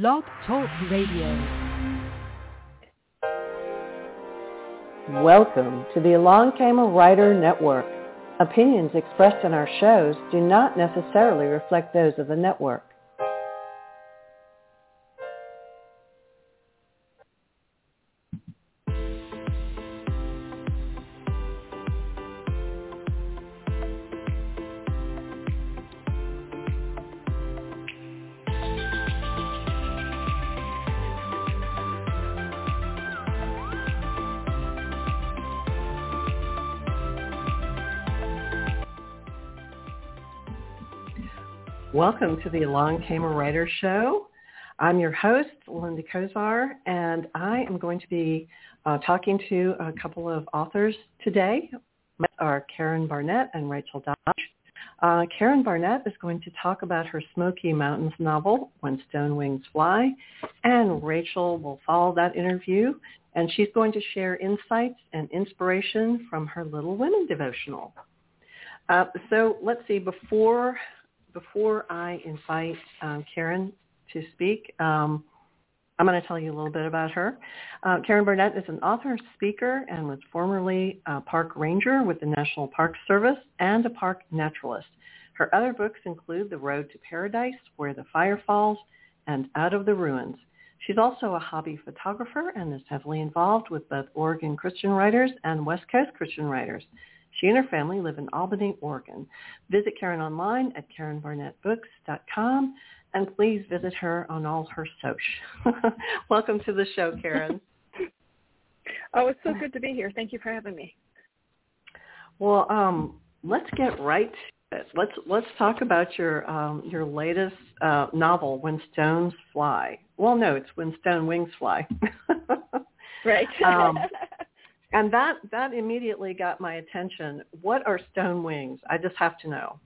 Blog Talk Radio. Welcome to the Along Came a Writer Network. Opinions expressed in our shows do not necessarily reflect those of the network. Welcome to the Along Came a Writer Show. I'm your host, Linda Kozar, and I am going to be uh, talking to a couple of authors today. Are Karen Barnett and Rachel Dodge. Uh, Karen Barnett is going to talk about her Smoky Mountains novel, When Stone Wings Fly, and Rachel will follow that interview, and she's going to share insights and inspiration from her Little Women devotional. Uh, so let's see, before before I invite um, Karen to speak, um, I'm going to tell you a little bit about her. Uh, Karen Barnett is an author, speaker, and was formerly a park ranger with the National Park Service and a park naturalist. Her other books include The Road to Paradise, Where the Fire Falls, and Out of the Ruins. She's also a hobby photographer and is heavily involved with both Oregon Christian writers and West Coast Christian writers. She and her family live in Albany, Oregon. Visit Karen online at karenbarnettbooks.com and please visit her on all her social. Welcome to the show, Karen. oh, it's so good to be here. Thank you for having me. Well, um, let's get right to it. Let's let's talk about your um, your latest uh, novel, When Stones Fly. Well, no, it's When Stone Wings Fly. right. um, and that that immediately got my attention. What are stone wings? I just have to know.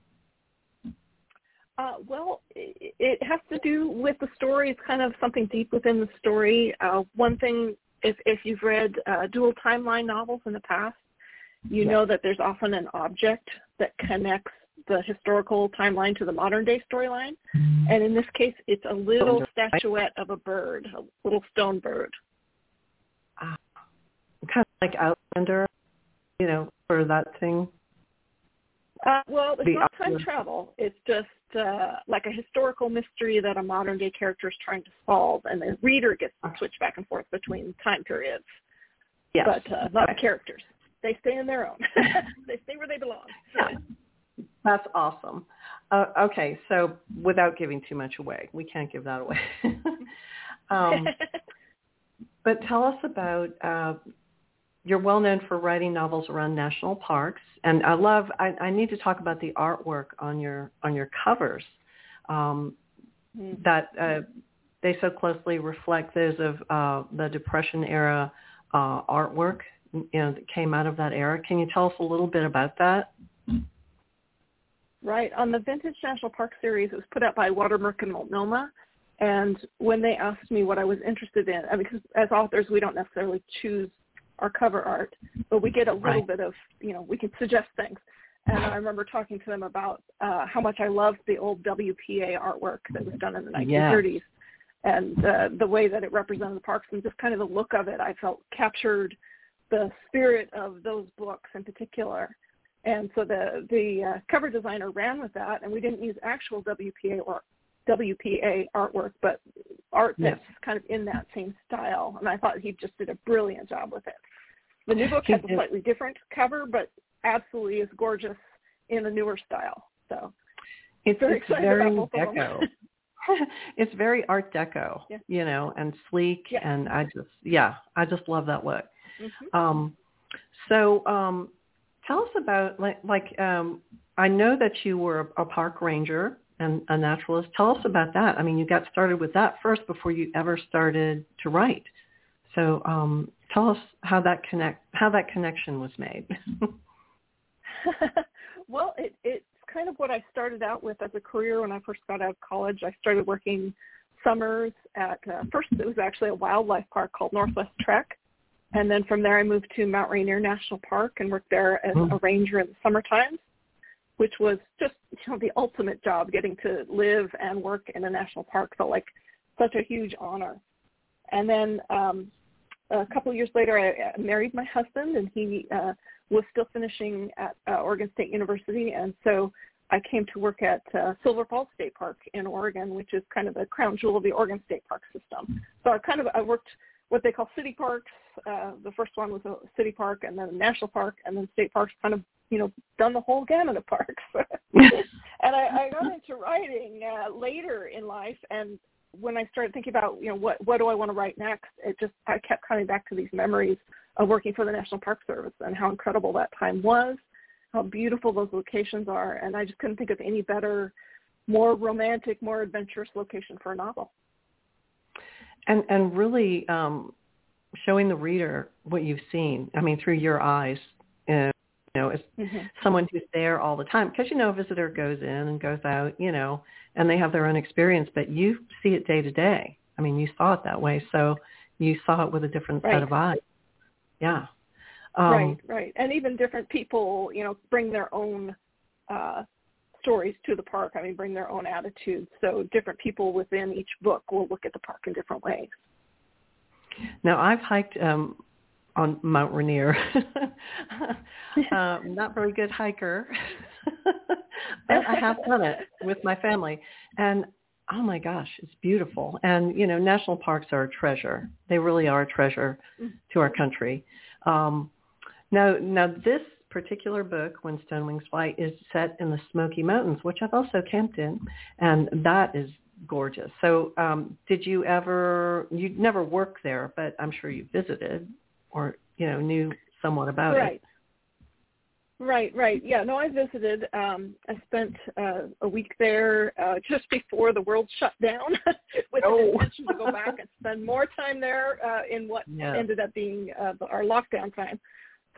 Uh, well, it, it has to do with the story. It's kind of something deep within the story. Uh, one thing, if if you've read uh, dual timeline novels in the past, you yes. know that there's often an object that connects the historical timeline to the modern day storyline. And in this case, it's a little statuette of a bird, a little stone bird kind of like Outlander, you know, for that thing? Uh, well, it's the not time travel. It's just uh, like a historical mystery that a modern day character is trying to solve, and the reader gets to switch back and forth between time periods. Yes. But uh, not the characters. They stay in their own. they stay where they belong. Yeah. That's awesome. Uh, okay, so without giving too much away, we can't give that away. um, but tell us about uh, you're well known for writing novels around national parks, and I love. I, I need to talk about the artwork on your on your covers. Um, mm-hmm. That uh, they so closely reflect those of uh, the Depression era uh, artwork, you know, that came out of that era. Can you tell us a little bit about that? Right. On the Vintage National Park series, it was put out by Watermark and Multnomah. And when they asked me what I was interested in, I mean, because as authors, we don't necessarily choose our cover art, but we get a little right. bit of, you know, we can suggest things. And I remember talking to them about uh, how much I loved the old WPA artwork that was done in the 1930s. Yes. And uh, the way that it represented the parks and just kind of the look of it, I felt captured the spirit of those books in particular. And so the the uh, cover designer ran with that, and we didn't use actual WPA or WPA artwork, but art that's yes. kind of in that same style. And I thought he just did a brilliant job with it. The new book has a slightly different cover, but absolutely is gorgeous in the newer style. So it's very it's very deco. It's very art deco, yeah. you know, and sleek yeah. and I just yeah, I just love that look. Mm-hmm. Um so um tell us about like like um I know that you were a, a park ranger and a naturalist. Tell us about that. I mean, you got started with that first before you ever started to write. So um, tell us how that connect how that connection was made. well, it, it's kind of what I started out with as a career when I first got out of college. I started working summers at uh, first it was actually a wildlife park called Northwest Trek, and then from there I moved to Mount Rainier National Park and worked there as mm. a ranger in the summer times which was just you know the ultimate job getting to live and work in a national park felt like such a huge honor. And then um, a couple of years later, I married my husband, and he uh, was still finishing at uh, Oregon State University, and so I came to work at uh, Silver Falls State Park in Oregon, which is kind of the crown jewel of the Oregon State Park system. So I kind of I worked what they call city parks. Uh, the first one was a city park, and then a national park, and then state parks. Kind of you know done the whole gamut of parks. and I, I got into writing uh, later in life, and when I started thinking about you know what what do I want to write next, it just I kept coming back to these memories of working for the National Park Service and how incredible that time was how beautiful those locations are, and I just couldn't think of any better, more romantic, more adventurous location for a novel. And and really um, showing the reader what you've seen. I mean, through your eyes. Uh, you know, as mm-hmm. someone who's there all the time, because you know, a visitor goes in and goes out, you know, and they have their own experience, but you see it day to day. I mean, you saw it that way, so you saw it with a different right. set of eyes. Yeah. Um, right, right, and even different people, you know, bring their own uh, stories to the park. I mean, bring their own attitudes. So different people within each book will look at the park in different ways. Now, I've hiked um, on Mount Rainier. um, not very good hiker, but I have done it with my family, and oh my gosh, it's beautiful. And you know, national parks are a treasure. They really are a treasure to our country. Um, now, now this particular book, When Stone Wings Fly, is set in the Smoky Mountains, which I've also camped in, and that is gorgeous. So, um, did you ever? You never worked there, but I'm sure you visited, or you know, knew somewhat about right. it. Right, right. Yeah, no, I visited. Um, I spent uh, a week there uh, just before the world shut down with oh. the intention to go back and spend more time there uh, in what yeah. ended up being uh, our lockdown time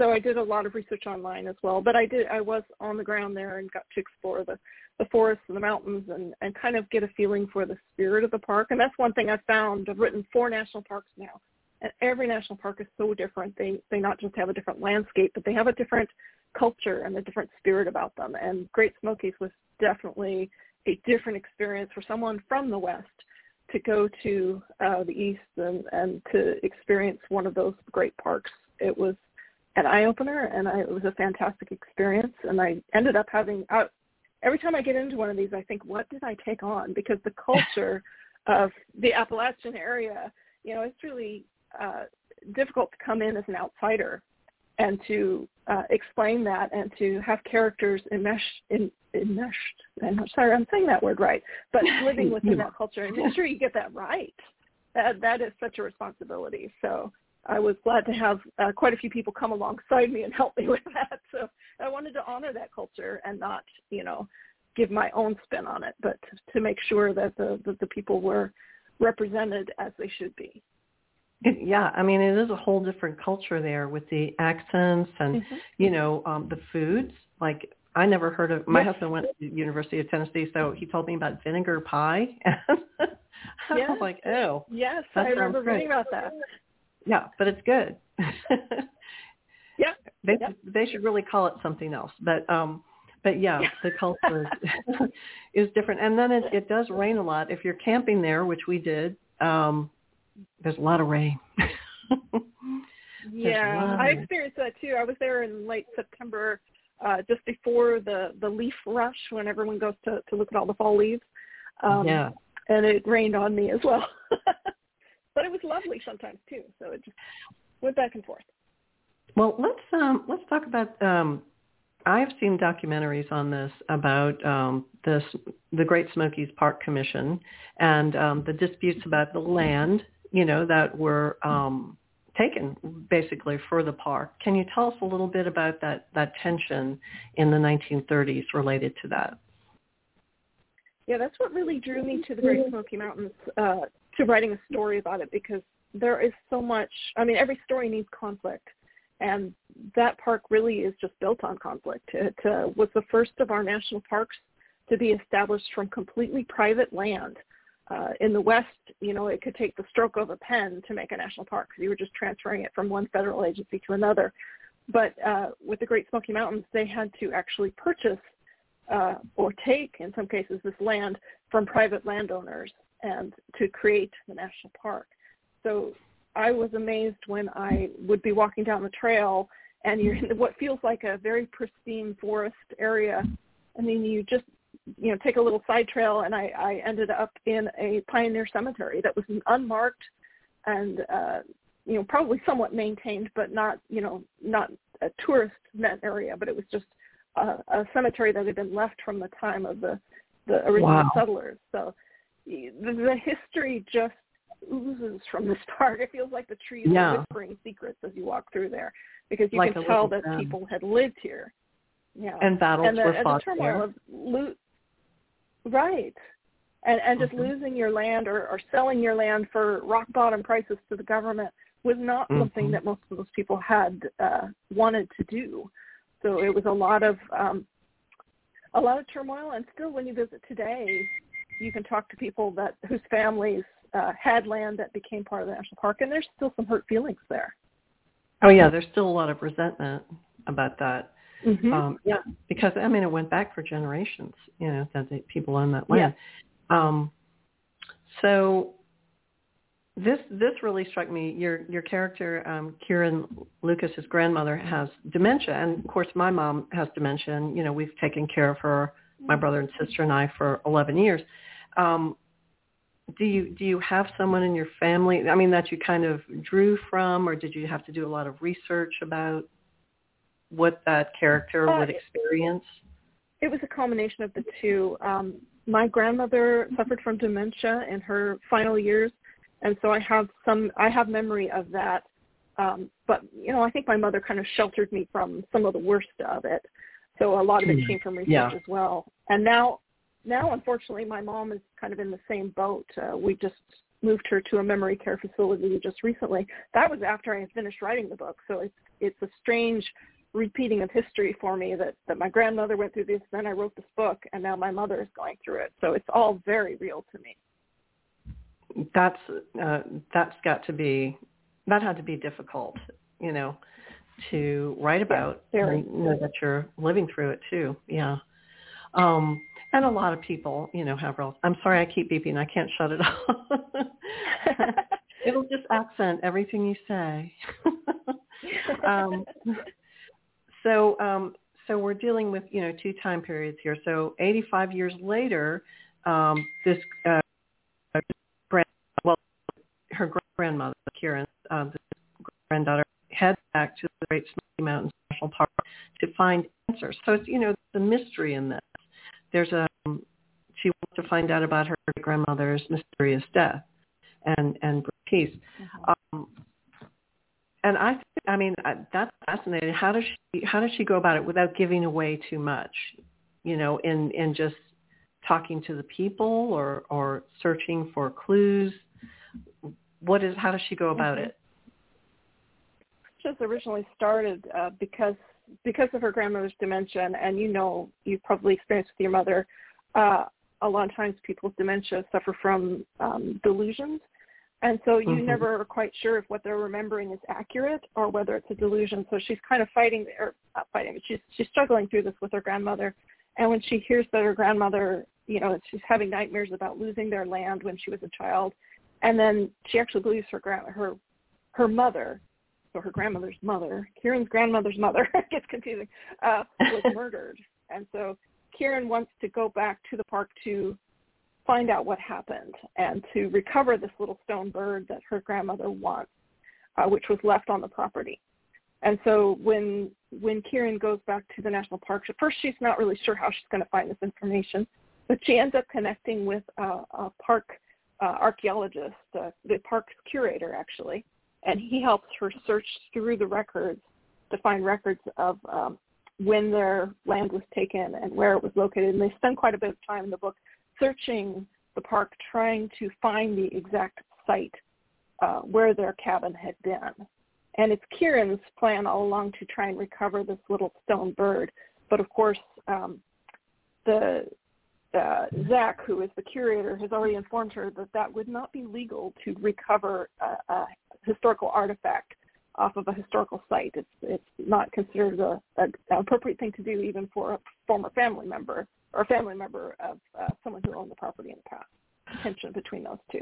so I did a lot of research online as well. But I did I was on the ground there and got to explore the the forests and the mountains and and kind of get a feeling for the spirit of the park. And that's one thing I found. I've written four national parks now, and every national park is so different. They they not just have a different landscape, but they have a different culture and a different spirit about them. And Great Smokies was definitely a different experience for someone from the west to go to uh, the east and, and to experience one of those great parks. It was an eye opener, and I, it was a fantastic experience. And I ended up having I, every time I get into one of these, I think, what did I take on? Because the culture of the Appalachian area, you know, it's really uh, difficult to come in as an outsider and to uh, explain that and to have characters enmeshed, in, enmeshed. And I'm sorry, I'm saying that word right, but living within that culture and make sure you get that right. That that is such a responsibility. So I was glad to have uh, quite a few people come alongside me and help me with that. So I wanted to honor that culture and not, you know, give my own spin on it, but to make sure that the that the people were represented as they should be. Yeah, I mean it is a whole different culture there with the accents and mm-hmm. you know um the foods. Like I never heard of. My yes. husband went to the University of Tennessee, so he told me about vinegar pie. I yes. was like, oh, yes, I remember reading about that. Yeah, but it's good. yeah. They yeah. they should really call it something else. But um but yeah, the culture is, is different. And then it, it does rain a lot. If you're camping there, which we did, um, there's a lot of rain. yeah, I experienced that too. I was there in late September, uh, just before the the leaf rush when everyone goes to to look at all the fall leaves. Um, yeah, and it rained on me as well. but it was lovely sometimes too. So it just went back and forth. Well, let's um, let's talk about. Um, I've seen documentaries on this about um, this the Great Smokies Park Commission and um, the disputes about the land, you know, that were um, taken basically for the park. Can you tell us a little bit about that that tension in the 1930s related to that? Yeah, that's what really drew me to the Great Smoky Mountains uh, to writing a story about it because there is so much. I mean, every story needs conflict, and that park really is just built on conflict. It uh, was the first of our national parks to be established from completely private land. Uh, in the West, you know, it could take the stroke of a pen to make a national park because you were just transferring it from one federal agency to another. But uh, with the Great Smoky Mountains, they had to actually purchase uh, or take, in some cases, this land from private landowners and to create the national park. So I was amazed when I would be walking down the trail and you're in what feels like a very pristine forest area and then you just you know take a little side trail and I, I ended up in a pioneer cemetery that was unmarked and uh you know probably somewhat maintained but not you know not a tourist net area but it was just a, a cemetery that had been left from the time of the the original wow. settlers so the, the history just oozes from this park. It feels like the trees yeah. are whispering secrets as you walk through there because you like can tell that people had lived here. Yeah. And battles and the, were and fought the turmoil there. of lo- right. And and just mm-hmm. losing your land or, or selling your land for rock bottom prices to the government was not mm-hmm. something that most of those people had uh, wanted to do. So it was a lot of um, a lot of turmoil. And still, when you visit today, you can talk to people that whose families uh, had land that became part of the national park, and there's still some hurt feelings there. Oh yeah, there's still a lot of resentment about that. Mm-hmm. Um, yeah, because I mean it went back for generations. You know that the people own that land. Yeah. Um, so this this really struck me. Your your character, um, Kieran Lucas's grandmother has dementia, and of course my mom has dementia. And, you know we've taken care of her, my brother and sister and I for 11 years. Um, do you do you have someone in your family? I mean that you kind of drew from, or did you have to do a lot of research about what that character Uh, would experience? It was a combination of the two. Um, my grandmother suffered from dementia in her final years, and so I have some I have memory of that. Um, but you know, I think my mother kind of sheltered me from some of the worst of it. So a lot of it Hmm. came from research Yeah. as well. And now, now unfortunately, my mom is kind of in the same boat. Uh, we just moved her to a memory care facility just recently. That was after I had finished writing the book. So it's it's a strange repeating of history for me that that my grandmother went through this, then I wrote this book, and now my mother is going through it. So it's all very real to me. That's uh, that's got to be that had to be difficult, you know, to write about very. and know that you're living through it too. Yeah. Um, and a lot of people, you know, have real. I'm sorry, I keep beeping. I can't shut it off. It'll just accent everything you say. um, so, um, so we're dealing with you know two time periods here. So, 85 years later, um, this uh, grand, well, her grandmother, Kieran, uh, this granddaughter, heads back to the Great Smoky Mountains National Park to find answers. So it's you know the mystery in this. There's a she wants to find out about her grandmother's mysterious death and and peace. Um, and I, I mean, that's fascinating. How does she, how does she go about it without giving away too much? You know, in in just talking to the people or or searching for clues. What is? How does she go about it? just originally started uh, because because of her grandmother's dementia, and, and you know you've probably experienced with your mother. Uh, a lot of times, people with dementia suffer from um, delusions, and so you Mhm. never are quite sure if what they're remembering is accurate or whether it's a delusion. So she's kind of fighting, or not fighting, but she's she's struggling through this with her grandmother. And when she hears that her grandmother, you know, she's having nightmares about losing their land when she was a child, and then she actually believes her grand her her mother so her grandmother's mother, Kieran's grandmother's mother, gets confusing, uh, was murdered. And so Kieran wants to go back to the park to find out what happened and to recover this little stone bird that her grandmother wants, uh, which was left on the property. And so when when Kieran goes back to the national park, at first she's not really sure how she's going to find this information, but she ends up connecting with uh, a park uh, archaeologist, uh, the park's curator actually, and he helps her search through the records to find records of um, when their land was taken and where it was located. And they spend quite a bit of time in the book searching the park, trying to find the exact site uh, where their cabin had been. And it's Kieran's plan all along to try and recover this little stone bird. But of course, um, the uh, Zach, who is the curator, has already informed her that that would not be legal to recover a, a historical artifact off of a historical site. It's it's not considered a, a, an appropriate thing to do even for a former family member or a family member of uh, someone who owned the property in the past. tension between those two.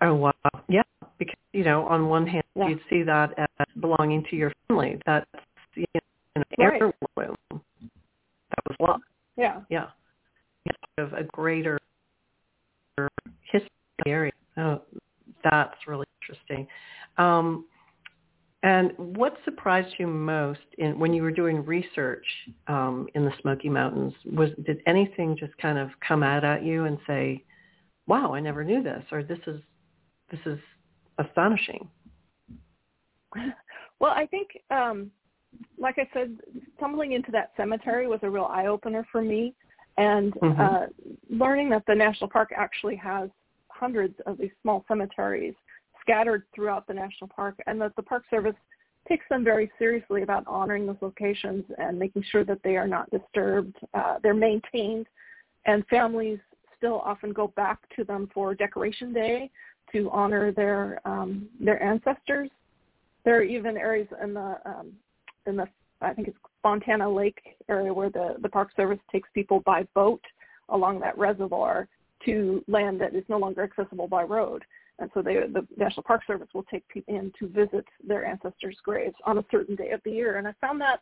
Oh wow, yeah, because you know, on one hand, yeah. you'd see that as belonging to your family. That's you know, an right. heirloom. That was love. Yeah, yeah, of a greater history area. Oh, that's really interesting. Um, and what surprised you most in, when you were doing research um, in the Smoky Mountains? Was did anything just kind of come out at you and say, "Wow, I never knew this," or "This is this is astonishing"? Well, I think, um, like I said, stumbling into that cemetery was a real eye opener for me, and mm-hmm. uh, learning that the national park actually has hundreds of these small cemeteries scattered throughout the national park and that the Park Service takes them very seriously about honoring those locations and making sure that they are not disturbed. Uh, they're maintained and families still often go back to them for Decoration Day to honor their um, their ancestors. There are even areas in the um, in the I think it's Fontana Lake area where the the Park Service takes people by boat along that reservoir to land that is no longer accessible by road. And so they, the National Park Service will take people in to visit their ancestors' graves on a certain day of the year. And I found that,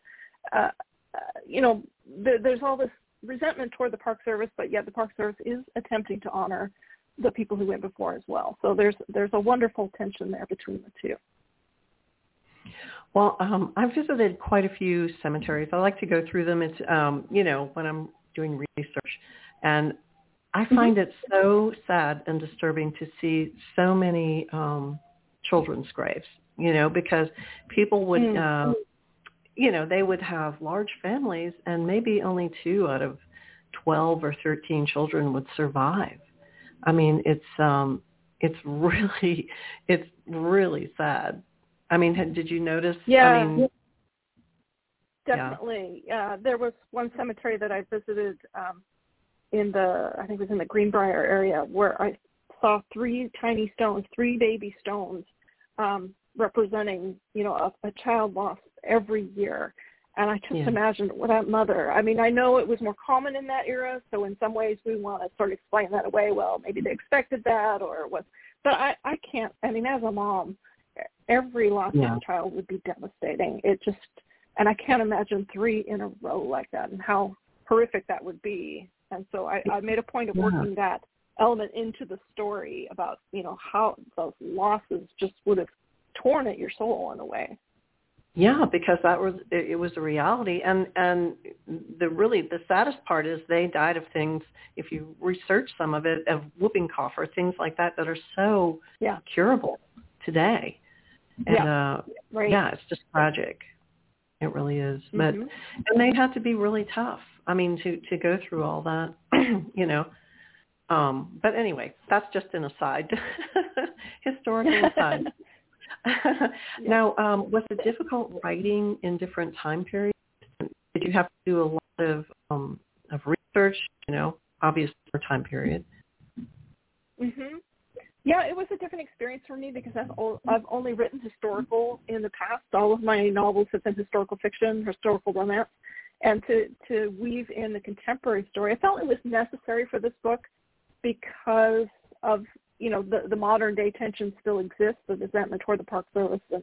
uh, uh, you know, th- there's all this resentment toward the Park Service, but yet the Park Service is attempting to honor the people who went before as well. So there's there's a wonderful tension there between the two. Well, um, I've visited quite a few cemeteries. I like to go through them. It's um, you know when I'm doing research, and I Mm-hmm. find it so sad and disturbing to see so many um, children's graves, you know, because people would, mm-hmm. uh, you know, they would have large families and maybe only two out of 12 or 13 children would survive. I mean, it's, um, it's really, it's really sad. I mean, did you notice? Yeah. I mean, Definitely. Yeah. Uh, there was one cemetery that I visited um, in the I think it was in the Greenbrier area where I saw three tiny stones, three baby stones, um, representing you know a, a child lost every year. And I just yeah. imagined that mother. I mean, I know it was more common in that era, so in some ways we want to sort of explain that away. Well, maybe they expected that, or what? But I, I can't. I mean, as a mom, every loss yeah. of a child would be devastating. It just, and I can't imagine three in a row like that, and how horrific that would be. And so I, I made a point of working yeah. that element into the story about, you know, how those losses just would have torn at your soul in a way. Yeah, because that was it, it was a reality, and and the really the saddest part is they died of things. If you research some of it, of whooping cough or things like that that are so yeah. curable today. And yeah. uh right. yeah, it's just tragic. It really is. But mm-hmm. and they had to be really tough. I mean, to to go through all that, you know. Um, but anyway, that's just an aside, historical aside. now, um, was it difficult writing in different time periods? Did you have to do a lot of um, of research? You know, obvious time period. Mhm. Yeah, it was a different experience for me because I've o- I've only written historical in the past. All of my novels have been historical fiction, historical romance, and to to weave in the contemporary story, I felt it was necessary for this book because of you know the the modern day tension still exists, the resentment toward the Park Service, and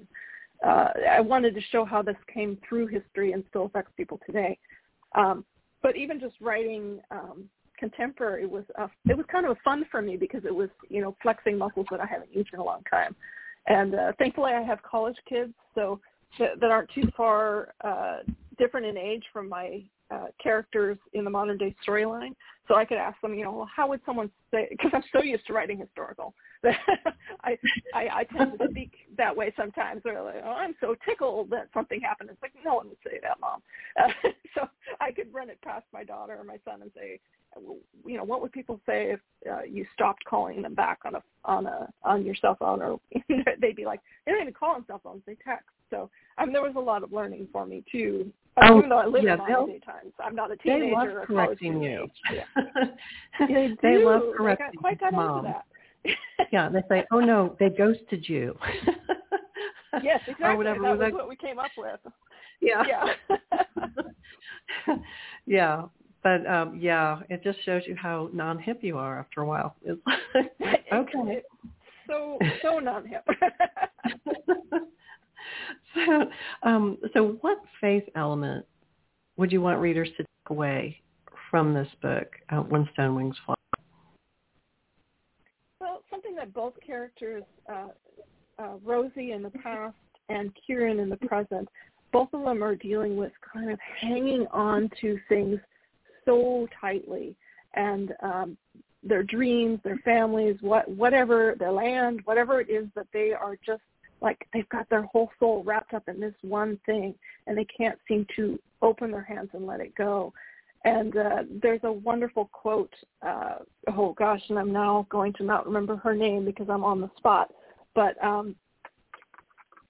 uh, I wanted to show how this came through history and still affects people today. Um, but even just writing um, contemporary was uh, it was kind of a fun for me because it was you know flexing muscles that I haven't used in a long time, and uh, thankfully I have college kids so that, that aren't too far uh, different in age from my uh, characters in the modern day storyline. So I could ask them, you know, well, how would someone say? Because I'm so used to writing historical I, I I tend to speak that way sometimes. They're like, oh, I'm so tickled that something happened. It's like no one would say that, mom. Uh, so I could run it past my daughter or my son and say, you know, what would people say if uh, you stopped calling them back on a on a on your cell phone, or they'd be like, they don't even call on cell phones, they text. So I mean, there was a lot of learning for me too. Oh, even though I live yeah, in modern day times, I'm not a teenager. They love or correcting you. Yeah. they they love correcting got quite got mom. into that. yeah, they say, "Oh no, they ghosted you." yes, exactly. Or whatever. That was like, what we came up with. Yeah. Yeah. yeah. but um yeah, it just shows you how non-hip you are after a while. okay. so so non-hip. so, um, so what faith element would you want readers to take away from this book, uh, When Stone Wings Fly? Well, something that both characters, uh, uh, Rosie in the past and Kieran in the present, both of them are dealing with kind of hanging on to things so tightly and um, their dreams, their families, what whatever their land, whatever it is that they are just like they've got their whole soul wrapped up in this one thing and they can't seem to open their hands and let it go. And uh, there's a wonderful quote, uh, oh gosh, and I'm now going to not remember her name because I'm on the spot, but um,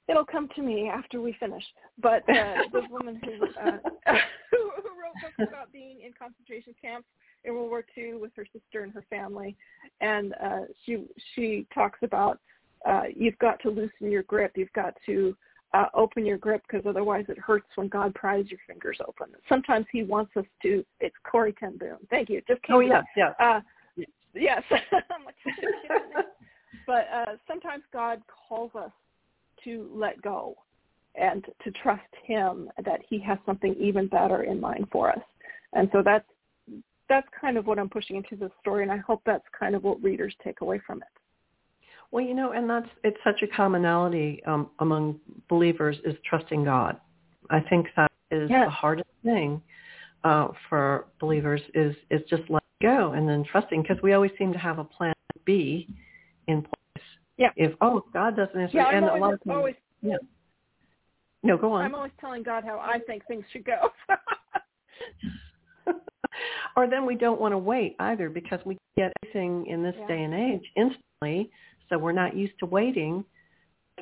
it'll come to me after we finish. But uh, the woman who, uh, who, wrote books about being in concentration camps in World War II with her sister and her family, and uh, she she talks about uh, you've got to loosen your grip. You've got to uh, open your grip because otherwise it hurts when God pries your fingers open. Sometimes He wants us to. It's Corrie ten Boom. Thank you. Just came oh yeah, yeah. Uh, yes. but uh, sometimes God calls us to let go and to trust Him that He has something even better in mind for us. And so that's that's kind of what I'm pushing into this story, and I hope that's kind of what readers take away from it. Well, you know, and that's it's such a commonality um, among believers is trusting God. I think that is yes. the hardest thing uh, for believers is is just let go and then trusting because we always seem to have a plan B in place. Yeah. If oh God doesn't answer, yeah, and I'm always, a lot of times, always, yeah. No, go on. I'm always telling God how I think things should go. or then we don't want to wait either because we get everything in this yeah. day and age instantly so we're not used to waiting.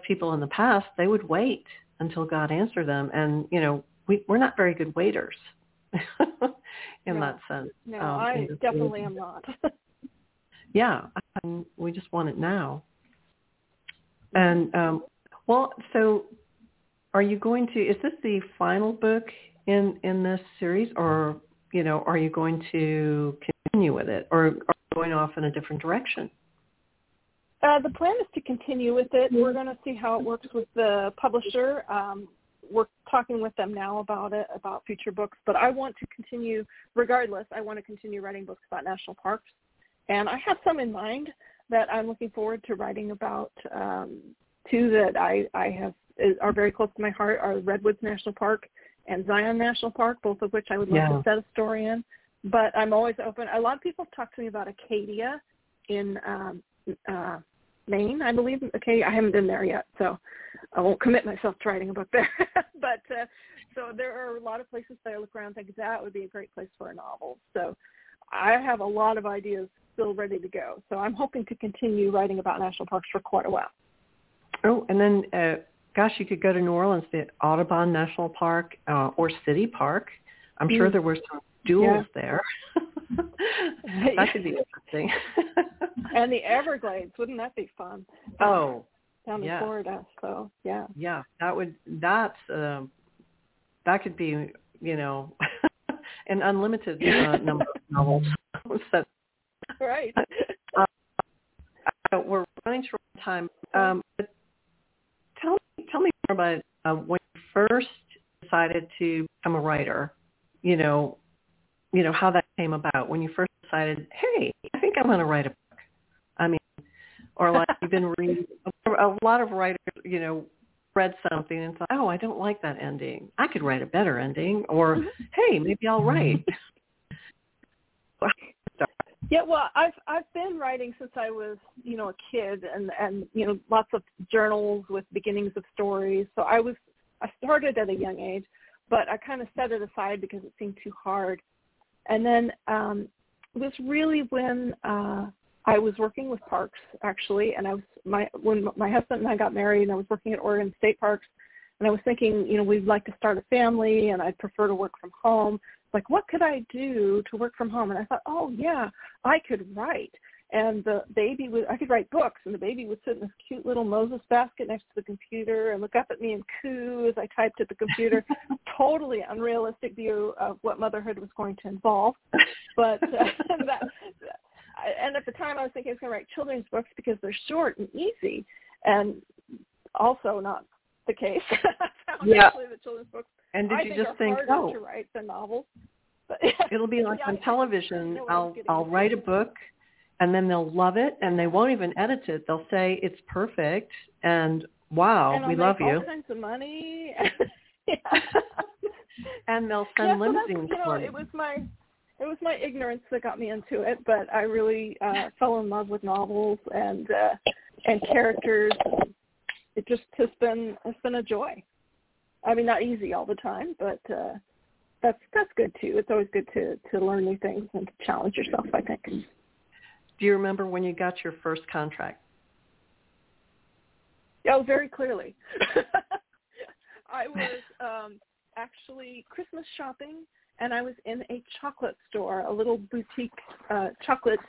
People in the past, they would wait until God answered them. And, you know, we, we're not very good waiters in no. that sense. No, um, I definitely am not. yeah, I we just want it now. And, um, well, so are you going to, is this the final book in, in this series or, you know, are you going to continue with it or are you going off in a different direction? Uh, the plan is to continue with it. We're going to see how it works with the publisher. Um, we're talking with them now about it, about future books. But I want to continue, regardless. I want to continue writing books about national parks, and I have some in mind that I'm looking forward to writing about. Um, two that I I have are very close to my heart are Redwoods National Park and Zion National Park, both of which I would love yeah. to set a story in. But I'm always open. A lot of people talk to me about Acadia in um, uh, Maine, I believe. Okay, I haven't been there yet, so I won't commit myself to writing a book there. but uh, so there are a lot of places that I look around and think that would be a great place for a novel. So I have a lot of ideas still ready to go. So I'm hoping to continue writing about national parks for quite a while. Oh, and then, uh, gosh, you could go to New Orleans, the Audubon National Park uh, or City Park. I'm sure mm. there were some duels yeah. there. that could be interesting. and the Everglades, wouldn't that be fun? Oh, down yeah. in Florida. So yeah. Yeah, that would that's uh, that could be you know an unlimited uh, number of novels. so, right. Uh, we're running short of time. Um, but tell me tell me more about uh, when you first decided to become a writer. You know, you know how that came about when you first decided, hey, I think I'm going to write a book. I mean, or like you've been reading a lot of writers, you know, read something and thought, oh, I don't like that ending. I could write a better ending, or mm-hmm. hey, maybe I'll write. yeah, well, I've I've been writing since I was, you know, a kid, and and you know, lots of journals with beginnings of stories. So I was I started at a young age, but I kind of set it aside because it seemed too hard. And then um, it was really when uh, I was working with parks actually, and I was my when my husband and I got married, and I was working at Oregon State Parks, and I was thinking, you know, we'd like to start a family, and I'd prefer to work from home. Like, what could I do to work from home? And I thought, oh yeah, I could write. And the baby would I could write books and the baby would sit in this cute little Moses basket next to the computer and look up at me and coo as I typed at the computer. totally unrealistic view of what motherhood was going to involve. But uh, that, and at the time I was thinking I was going to write children's books because they're short and easy and also not the case. yeah. The children's books and did I you think just think, oh, to write than novels? But, it'll be like yeah, on television. I'll I'll write a book, and then they'll love it, and they won't even edit it. They'll say it's perfect, and wow, and we love make you. All kinds of money. and they'll send yeah, so limousines you know, it was my it was my ignorance that got me into it, but I really uh fell in love with novels and uh and characters. And It just has been it's been a joy. I mean, not easy all the time, but uh that's that's good too. It's always good to to learn new things and to challenge yourself. I think. Do you remember when you got your first contract? Oh, very clearly. I was um actually Christmas shopping and I was in a chocolate store, a little boutique uh chocolate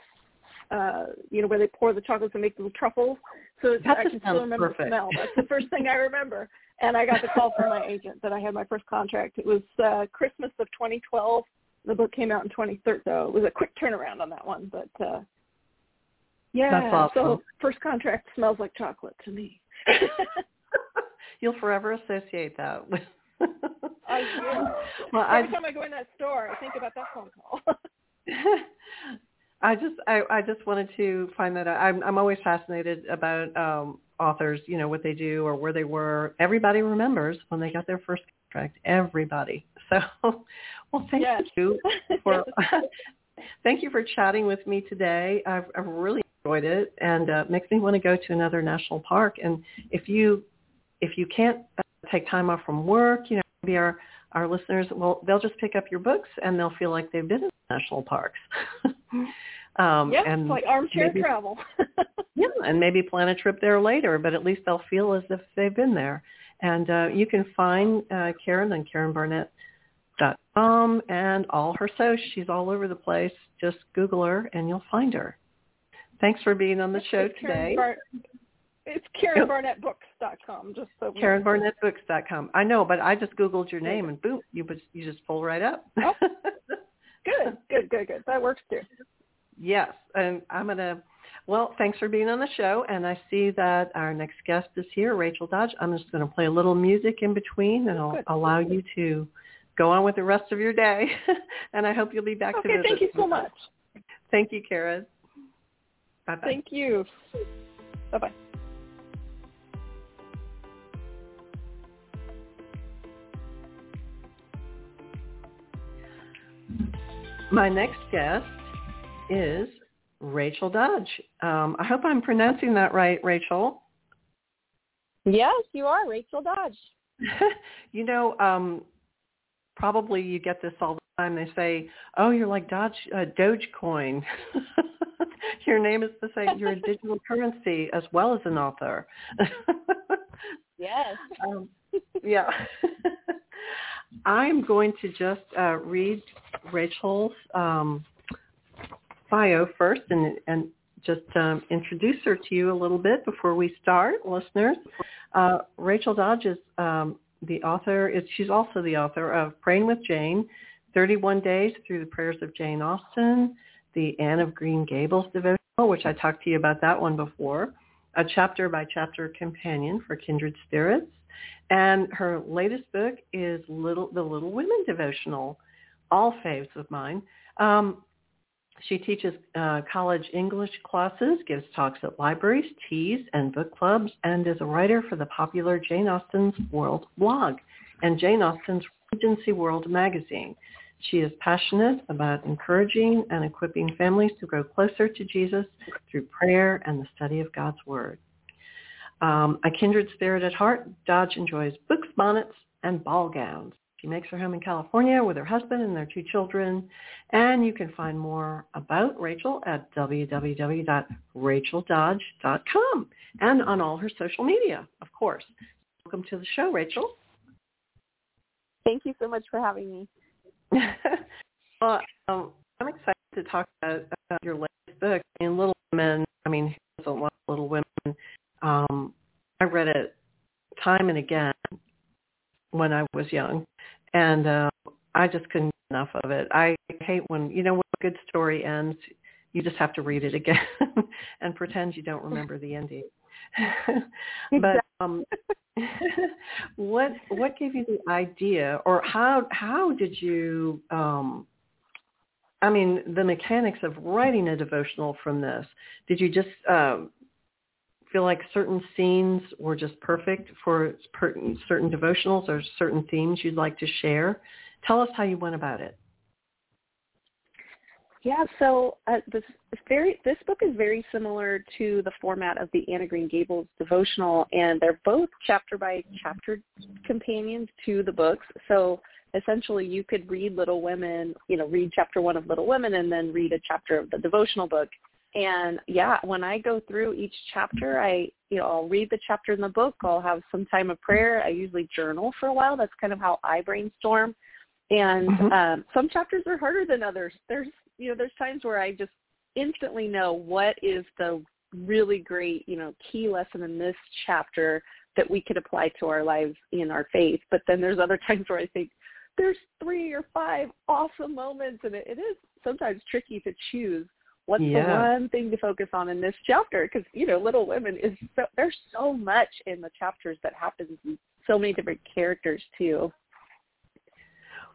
uh you know where they pour the chocolates and make little truffles. So That I can still remember perfect. the smell. That's the first thing I remember. And I got the call from my agent that I had my first contract. It was uh Christmas of 2012. The book came out in 2013, so it was a quick turnaround on that one. But uh yeah, so first contract smells like chocolate to me. You'll forever associate that with. I well, Every I time I go in that store, I think about that phone call. I just I, I just wanted to find that out. I'm I'm always fascinated about um authors, you know, what they do or where they were. Everybody remembers when they got their first contract. Everybody. So well thank Yes. you for thank you for chatting with me today. I've I've really enjoyed it and uh makes me want to go to another national park and if you if you can't uh, take time off from work, you know, maybe our our listeners well they'll just pick up your books and they'll feel like they've been in national parks. um yeah, and it's like armchair maybe- travel. yeah, and maybe plan a trip there later, but at least they'll feel as if they've been there. And uh, you can find uh, Karen on KarenBarnett.com and all her socials. She's all over the place. Just Google her and you'll find her. Thanks for being on the show It's Karen today. Bar- it's KarenBarnettBooks.com. Just so KarenBarnettBooks.com. I know, but I just Googled your name and boom, you just, you just pull right up. Oh. Good, good, good, good. That works too. Yes, and I'm gonna. Well, thanks for being on the show, and I see that our next guest is here, Rachel Dodge. I'm just going to play a little music in between, and I'll Good. allow you to go on with the rest of your day. and I hope you'll be back to Okay, visit. thank you so much. Thank you, Karen. Bye bye. Thank you. Bye bye. My next guest is Rachel Dodge. Um, I hope I'm pronouncing that right, Rachel. Yes, you are Rachel Dodge. you know, um, probably you get this all the time. They say, "Oh, you're like Dodge uh, Dogecoin." Your name is the same. You're a digital currency as well as an author. Yes. um, yeah. I'm going to just uh, read Rachel's um, bio first and, and just um, introduce her to you a little bit before we start, listeners. Uh, Rachel Dodge is um, the author. Is, she's also the author of Praying with Jane, 31 Days Through the Prayers of Jane Austen, the Anne of Green Gables devotional, which I talked to you about that one before, a chapter-by-chapter companion for kindred spirits, and her latest book is Little the Little Women devotional, all faves of mine. Um, she teaches uh, college English classes, gives talks at libraries, teas, and book clubs, and is a writer for the popular Jane Austen's World blog and Jane Austen's Regency World magazine. She is passionate about encouraging and equipping families to grow closer to Jesus through prayer and the study of God's Word. Um, a kindred spirit at heart, Dodge enjoys books, bonnets, and ball gowns. She makes her home in California with her husband and their two children. And you can find more about Rachel at www.racheldodge.com and on all her social media, of course. Welcome to the show, Rachel. Thank you so much for having me. well, um, I'm excited to talk about, about your latest book. In little Women. I mean, who doesn't love Little Women. Um, I read it time and again when I was young, and uh, I just couldn't get enough of it. I hate when you know when a good story ends, you just have to read it again and pretend you don't remember the ending. but um, what what gave you the idea, or how how did you? Um, I mean, the mechanics of writing a devotional from this. Did you just um, feel like certain scenes were just perfect for certain devotionals or certain themes you'd like to share? Tell us how you went about it. Yeah, so uh, this very this book is very similar to the format of the Anne of Green Gables devotional, and they're both chapter by chapter companions to the books. So essentially, you could read Little Women, you know, read chapter one of Little Women, and then read a chapter of the devotional book. And yeah, when I go through each chapter, I you know I'll read the chapter in the book. I'll have some time of prayer. I usually journal for a while. That's kind of how I brainstorm. And mm-hmm. um, some chapters are harder than others. There's you know, there's times where I just instantly know what is the really great, you know, key lesson in this chapter that we could apply to our lives in our faith. But then there's other times where I think there's three or five awesome moments, and it, it is sometimes tricky to choose what's yeah. the one thing to focus on in this chapter because you know little women is so, there's so much in the chapters that happens in so many different characters too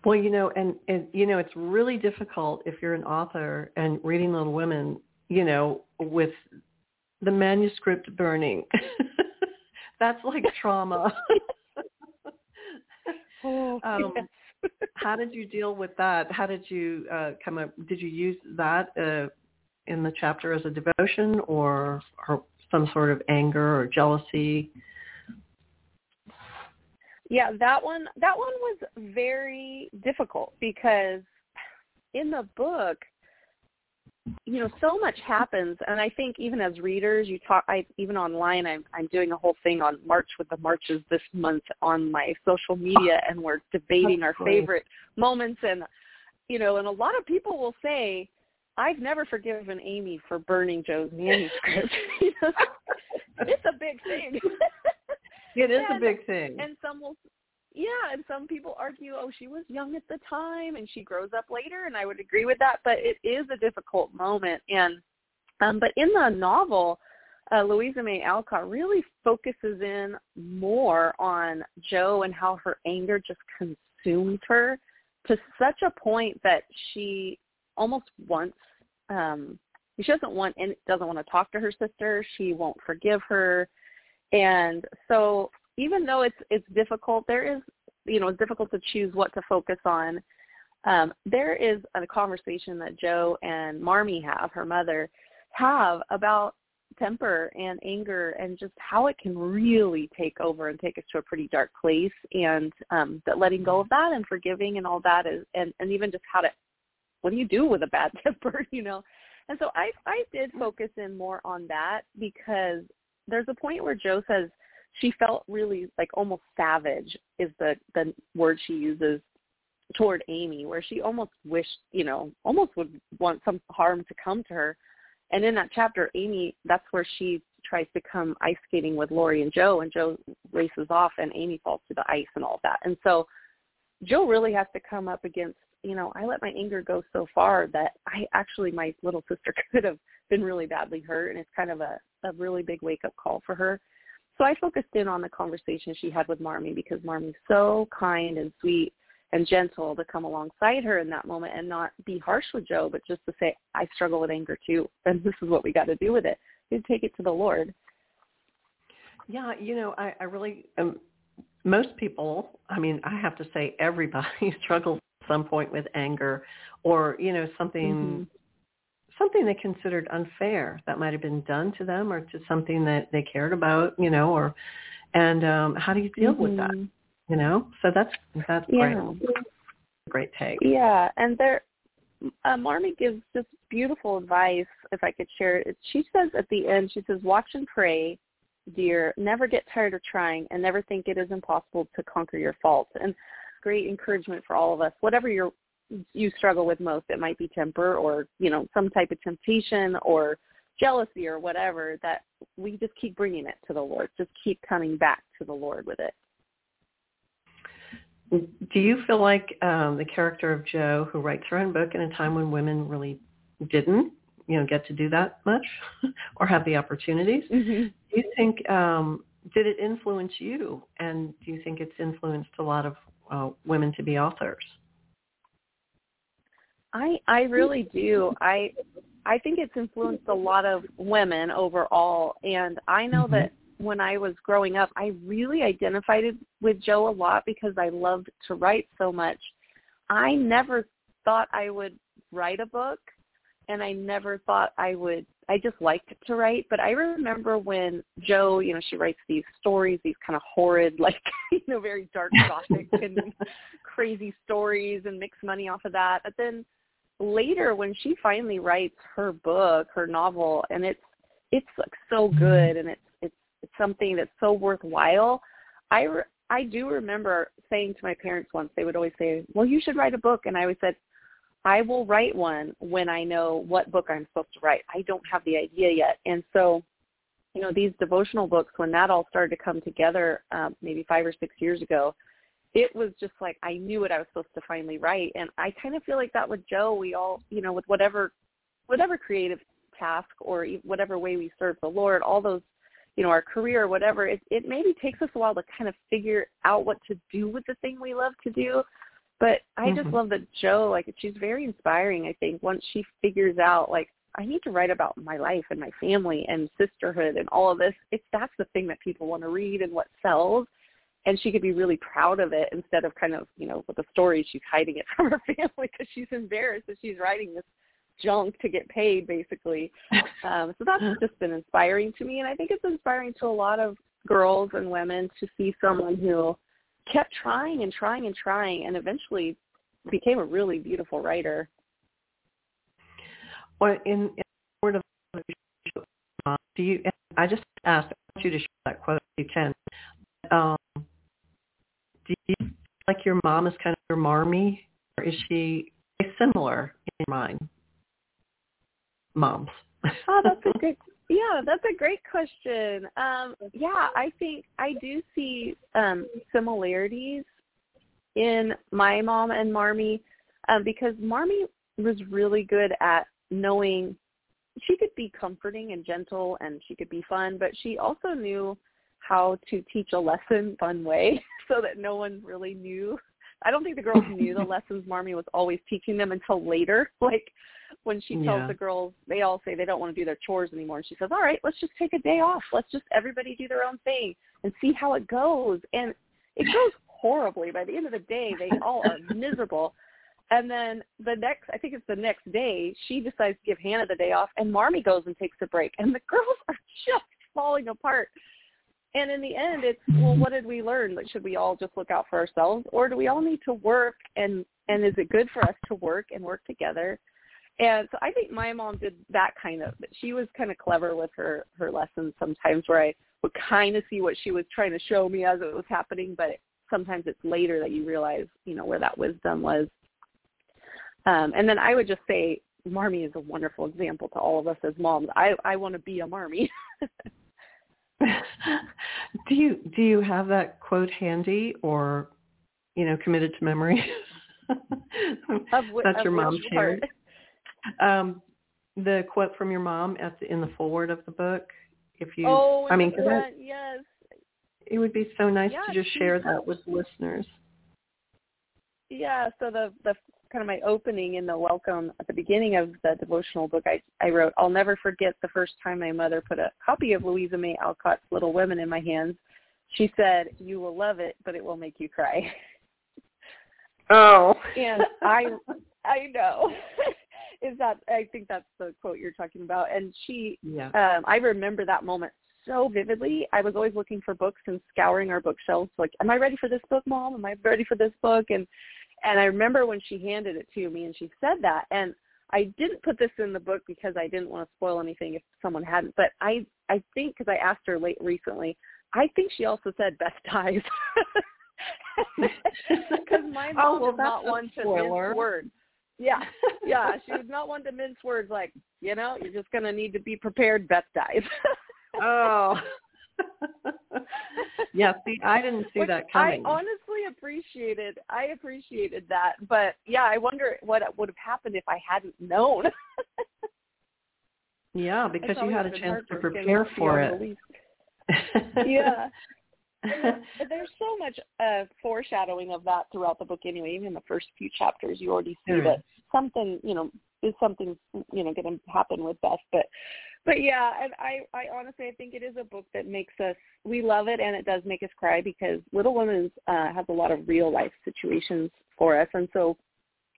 well, you know, and, and you know, it's really difficult if you're an author and reading Little Women, you know, with the manuscript burning. That's like trauma. oh, um, yes. how did you deal with that? How did you uh, come up? Did you use that uh, in the chapter as a devotion, or or some sort of anger or jealousy? Yeah, that one that one was very difficult because in the book you know so much happens and i think even as readers you talk i even online i'm i'm doing a whole thing on march with the marches this month on my social media and we're debating That's our great. favorite moments and you know and a lot of people will say i've never forgiven amy for burning jo's manuscript it's a big thing It is and, a big thing. And some will yeah, and some people argue, oh, she was young at the time and she grows up later, and I would agree with that. But it is a difficult moment, and um, but in the novel, uh, Louisa May Alcott really focuses in more on Jo and how her anger just consumes her to such a point that she almost wants um she doesn't want and doesn't want to talk to her sister. She won't forgive her. And so even though it's it's difficult, there is you know it's difficult to choose what to focus on. Um, there is a conversation that Jo and Marmee have, her mother, have about temper and anger and just how it can really take over and take us to a pretty dark place. And um that letting go of that and forgiving and all that is and and even just how to what do you do with a bad temper you know and so i i did focus in more on that because there's a point where Jo says she felt really like almost savage is the the word she uses toward Amy where she almost wished, you know, almost would want some harm to come to her. And in that chapter, Amy, that's where she tries to come ice skating with Laurie and Jo and Jo races off and Amy falls to the ice and all that. And so Joe really has to come up against, you know, I let my anger go so far that I actually, my little sister could have been really badly hurt. And it's kind of a, a really big wake up call for her. So I focused in on the conversation she had with Marmee because Marmee's so kind and sweet and gentle to come alongside her in that moment and not be harsh with Jo, but just to say, I struggle with anger too, and this is what we got to do with it. You take it to the Lord. Yeah, you know, I, I really, um, most people, I mean, I have to say everybody struggles some point with anger or, you know, something mm-hmm something they considered unfair that might have been done to them or to something that they cared about, you know, or and um how do you deal mm-hmm. with that? Mm-hmm. You know? So that's that's yeah. great. Great take. Yeah, and there uh, Marmee gives just beautiful advice, if I could share it. She says at the end, she says, watch and pray, dear. Never get tired of trying and never think it is impossible to conquer your faults. And great encouragement for all of us. Whatever your you struggle with most. It might be temper or, you know, some type of temptation or jealousy or whatever that we just keep bringing it to the Lord. Just keep coming back to the Lord with it. Do you feel like um, the character of Jo, who writes her own book in a time when women really didn't, you know, get to do that much or have the opportunities, mm-hmm. do you think um, did it influence you, and do you think it's influenced a lot of uh, women to be authors? I I really do. I I think it's influenced a lot of women overall, and I know mm-hmm. that when I was growing up, I really identified with Jo a lot because I loved to write so much. I never thought I would write a book, and I never thought I would. I just liked to write, but I remember when Jo, you know, she writes these stories, these kind of horrid, like you know, very dark gothic and crazy stories, and makes money off of that. But then later when she finally writes her book, her novel, and it's it's like so mm-hmm. good and it's it's it's something that's so worthwhile. I re- I do remember saying to my parents once they would always say, "Well, you should write a book," and I always said, "I will write one when I know what book I'm supposed to write. I don't have the idea yet." And so, you know, these devotional books when that all started to come together, um, maybe five or six years ago, it was just like I knew what I was supposed to finally write, and I kind of feel like that with Jo, We all, you know, with whatever, whatever creative task or whatever way we serve the Lord, all those, you know, our career whatever, it, it maybe takes us a while to kind of figure out what to do with the thing we love to do. But I mm-hmm. just love that Jo, like, she's very inspiring. I think once she figures out, like, I need to write about my life and my family and sisterhood and all of this. It's that's the thing that people want to read and what sells and she could be really proud of it instead of kind of you know with the story she's hiding it from her family because she's embarrassed that she's writing this junk to get paid basically um so that's just been inspiring to me and i think it's inspiring to a lot of girls and women to see someone who kept trying and trying and trying and eventually became a really beautiful writer well in, in word of do you i just asked I want you to share that quote if you can um, do you like your mom is kind of your marmee, or is she similar in mind? Moms. oh, that's a good. Yeah, that's a great question. Um, yeah, I think I do see um, similarities in my mom and Marmee um, because Marmee was really good at knowing she could be comforting and gentle and she could be fun, but she also knew how to teach a lesson fun way so that no one really knew. I don't think the girls knew the lessons Marmee was always teaching them until later. Like when she tells yeah. the girls, they all say they don't want to do their chores anymore. And she says, all right, let's just take a day off. Let's just everybody do their own thing and see how it goes. And it goes horribly. By the end of the day, they all are miserable. And then the next, I think it's the next day, she decides to give Hannah the day off, and Marmee goes and takes a break. And the girls are just falling apart and in the end, it's well, what did we learn? Like, should we all just look out for ourselves, or do we all need to work? And and is it good for us to work and work together? And so I think my mom did that kind of. She was kind of clever with her her lessons sometimes, where I would kind of see what she was trying to show me as it was happening, but sometimes it's later that you realize, you know, where that wisdom was. Um, and then I would just say, Marmee is a wonderful example to all of us as moms. I I want to be a Marmee. do you do you have that quote handy or you know committed to memory? That's your mom's part? Um, the quote from your mom at the, in the forward of the book. If you, oh, I mean, that, yes, it would be so nice yeah, to just share that with listeners. Yeah, so the the kind of my opening in the welcome at the beginning of the devotional book I, I wrote, I'll never forget the first time my mother put a copy of Louisa May Alcott's Little Women in my hands. She said, you will love it, but it will make you cry. Oh. and I, I know. Is that, I think that's the quote you're talking about. And she, yeah. um, I remember that moment so vividly. I was always looking for books and scouring our bookshelves like, am I ready for this book, mom? Am I ready for this book? And and I remember when she handed it to me and she said that and I didn't put this in the book because I didn't want to spoil anything if someone hadn't, but I I think because I asked her late recently, I think she also said Beth dies. Because my oh, well, is not one to mince words. Yeah, yeah. She was not one to mince words. Like, you know, you're just gonna need to be prepared. Beth dies. oh. yeah, see, I didn't see Which that coming. I honestly appreciated. I appreciated that, but yeah, I wonder what would have happened if I hadn't known. yeah, because you had a chance to prepare for it. yeah. There's so much uh, foreshadowing of that throughout the book anyway. Even in the first few chapters, you already see that something, you know, is something, you know, going to happen with Beth. But, but yeah, and I, I honestly, I think it is a book that makes us, we love it, and it does make us cry because Little Women uh, has a lot of real life situations for us, and so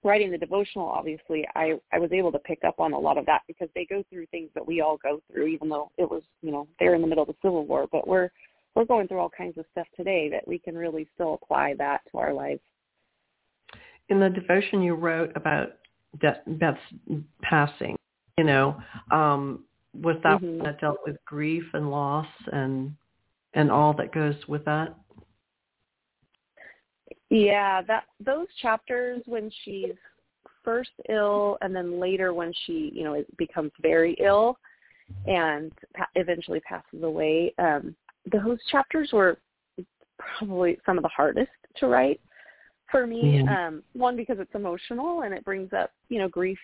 writing the devotional, obviously, I I was able to pick up on a lot of that because they go through things that we all go through, even though it was, you know, they're in the middle of the Civil War, but we're we're going through all kinds of stuff today that we can really still apply that to our lives. In the devotion you wrote about Beth's passing, you know, um, was that mm-hmm. that dealt with grief and loss and and all that goes with that? Yeah, that those chapters when she's first ill and then later when she, you know, becomes very ill and pa- eventually passes away. Um, those chapters were probably some of the hardest to write for me. Yeah. Um, one because it's emotional and it brings up, you know, grief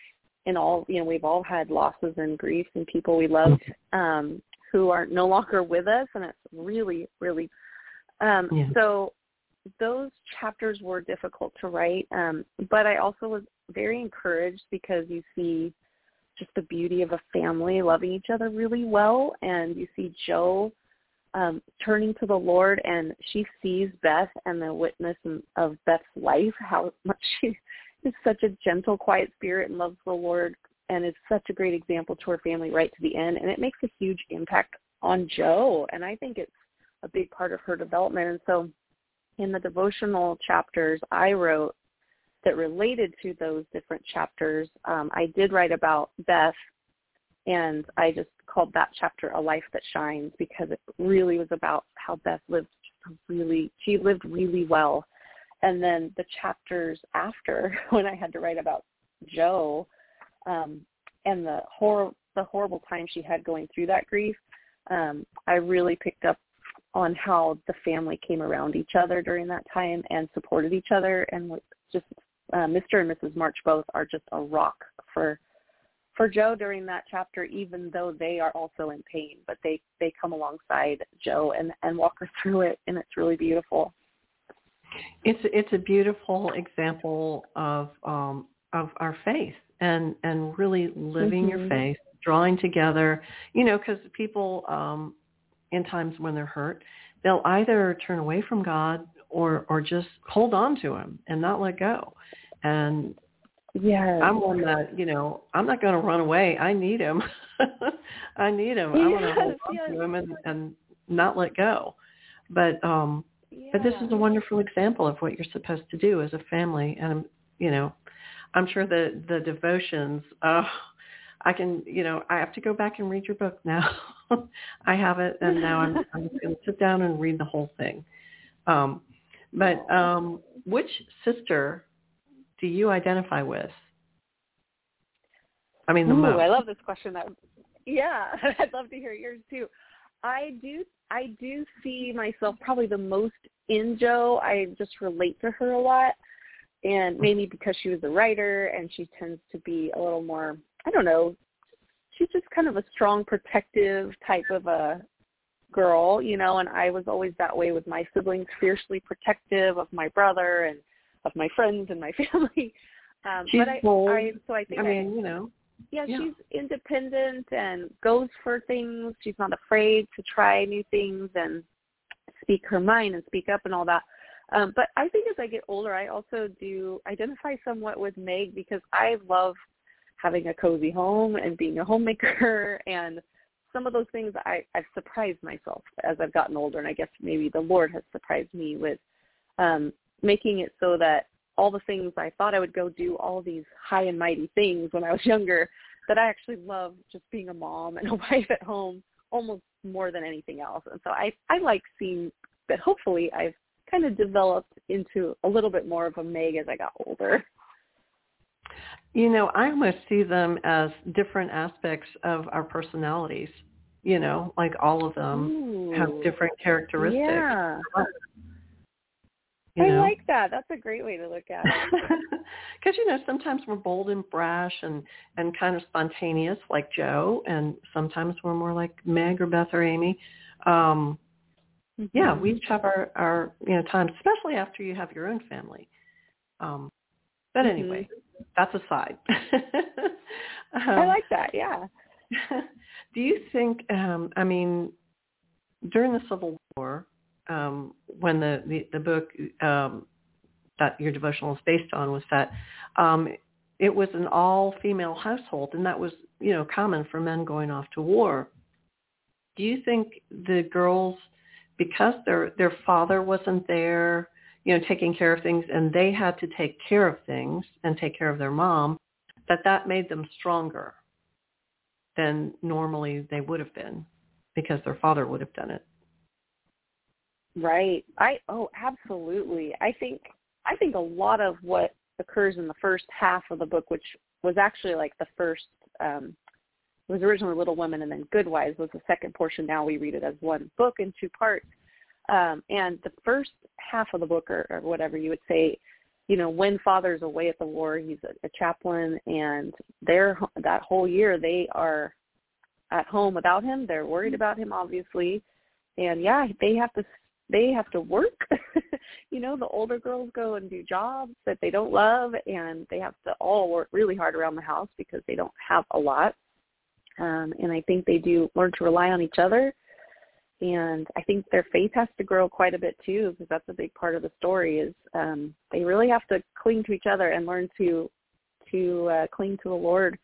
in all you know, we've all had losses and grief and people we loved um who are no longer with us and it's really, really um yeah. so those chapters were difficult to write. Um, but I also was very encouraged because you see just the beauty of a family loving each other really well and you see Jo um, turning to the Lord, and she sees Beth and the witness of Beth's life, how much she is such a gentle, quiet spirit and loves the Lord, and is such a great example to her family right to the end. And it makes a huge impact on Jo, and I think it's a big part of her development. And so, in the devotional chapters I wrote that related to those different chapters, um, I did write about Beth and I just called that chapter "A Life That Shines" because it really was about how Beth lived really. She lived really well, and then the chapters after, when I had to write about Jo um, and the horror, the horrible time she had going through that grief, um, I really picked up on how the family came around each other during that time and supported each other, and just uh, Mr. and Mrs. March both are just a rock for for Jo during that chapter, even though they are also in pain, but they they come alongside Jo and and walk her through it, and it's really beautiful. It's it's a beautiful example of um, of our faith and and really living mm-hmm. your faith, drawing together. You know, because people um, in times when they're hurt, they'll either turn away from God or or just hold on to Him and not let go. And yeah. I'm one that, you know, I'm not going to run away. I need him. I need him. Yes, I want to hold on yes. to him and, and not let go. But um yeah. but this is a wonderful example of what you're supposed to do as a family and you know, I'm sure the the devotions uh I can, you know, I have to go back and read your book now. I have it and now I'm I'm just going to sit down and read the whole thing. Um but um which sister do you identify with? I mean, the Ooh, most. I love this question. That, yeah, I'd love to hear yours too. I do. I do see myself probably the most in Jo. I just relate to her a lot, and maybe because she was a writer and she tends to be a little more. I don't know. She's just kind of a strong, protective type of a girl, you know. And I was always that way with my siblings, fiercely protective of my brother and of my friends and my family. Um, she's but I, bold. I, so I think I mean, I, you know. Yeah, yeah, she's independent and goes for things. She's not afraid to try new things and speak her mind and speak up and all that. Um, but I think as I get older, I also do identify somewhat with Meg because I love having a cozy home and being a homemaker and some of those things I, I've surprised myself as I've gotten older and I guess maybe the Lord has surprised me with um, making it so that all the things I thought I would go do, all these high and mighty things when I was younger, that I actually love just being a mom and a wife at home almost more than anything else. And so I, I like seeing that hopefully I've kind of developed into a little bit more of a Meg as I got older. You know, I almost see them as different aspects of our personalities. You know, like all of them Ooh. have different characteristics. Yeah. You I like that. That's a great way to look at it. Because you know, sometimes we're bold and brash and and kind of spontaneous, like Jo, and sometimes we're more like Meg or Beth or Amy. Um, yeah, we each have our our you know times, especially after you have your own family. Um, but anyway, that's aside. I um, like that. Yeah. do you think? Um, I mean, during the Civil War, um, when the the, the book um, that your devotional is based on was that um, it was an all-female household, and that was you know common for men going off to war. Do you think the girls, because their their father wasn't there, you know, taking care of things, and they had to take care of things and take care of their mom, that that made them stronger than normally they would have been because their father would have done it. Right. I oh absolutely. I think I think a lot of what occurs in the first half of the book, which was actually like the first um it was originally Little Women and then Good Wives was the second portion. Now we read it as one book in two parts. Um, and the first half of the book or, or whatever you would say, you know, when father's away at the war, he's a, a chaplain and they're that whole year they are at home without him. They're worried about him obviously. And yeah, they have to they have to work. you know, the older girls go and do jobs that they don't love and they have to all work really hard around the house because they don't have a lot. Um, and I think they do learn to rely on each other. And I think their faith has to grow quite a bit too, because that's a big part of the story. Is um, they really have to cling to each other and learn to to uh, cling to the Lord.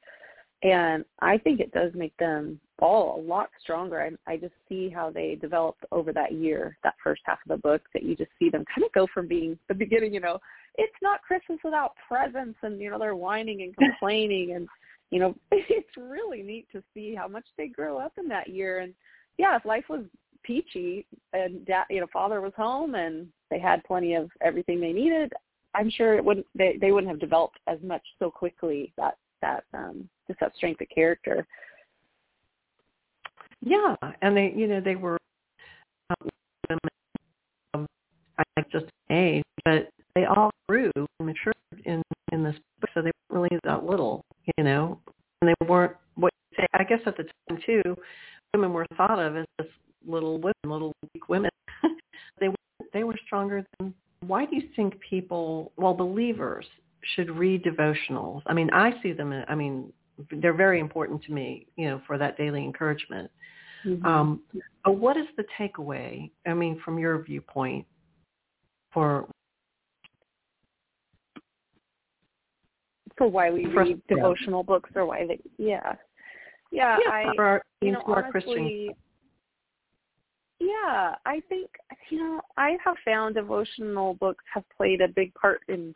And I think it does make them all a lot stronger. I, I just see how they developed over that year, that first half of the book, that you just see them kind of go from being the beginning, you know, it's not Christmas without presents, and you know they're whining and complaining, and you know it's really neat to see how much they grow up in that year. And yeah, if life was peachy and dad, you know father was home and they had plenty of everything they needed, I'm sure it wouldn't they they wouldn't have developed as much so quickly that that um just that strength of character. Yeah, and they, you know, they were um, I think just age, but they all grew and matured in in this book, so they weren't really that little, you know, and they weren't what you say. I guess at the time too, women were thought of as just little women, little weak women. they they were stronger than. Why do you think people, well, believers, should read devotionals? I mean, I see them. I mean, they're very important to me, you know, for that daily encouragement. Mm-hmm. Um, but what is the takeaway? I mean, from your viewpoint, for for why we For read yeah. devotional books or why they yeah yeah, yeah, I for our, you know honestly Christian yeah I think you know I have found devotional books have played a big part in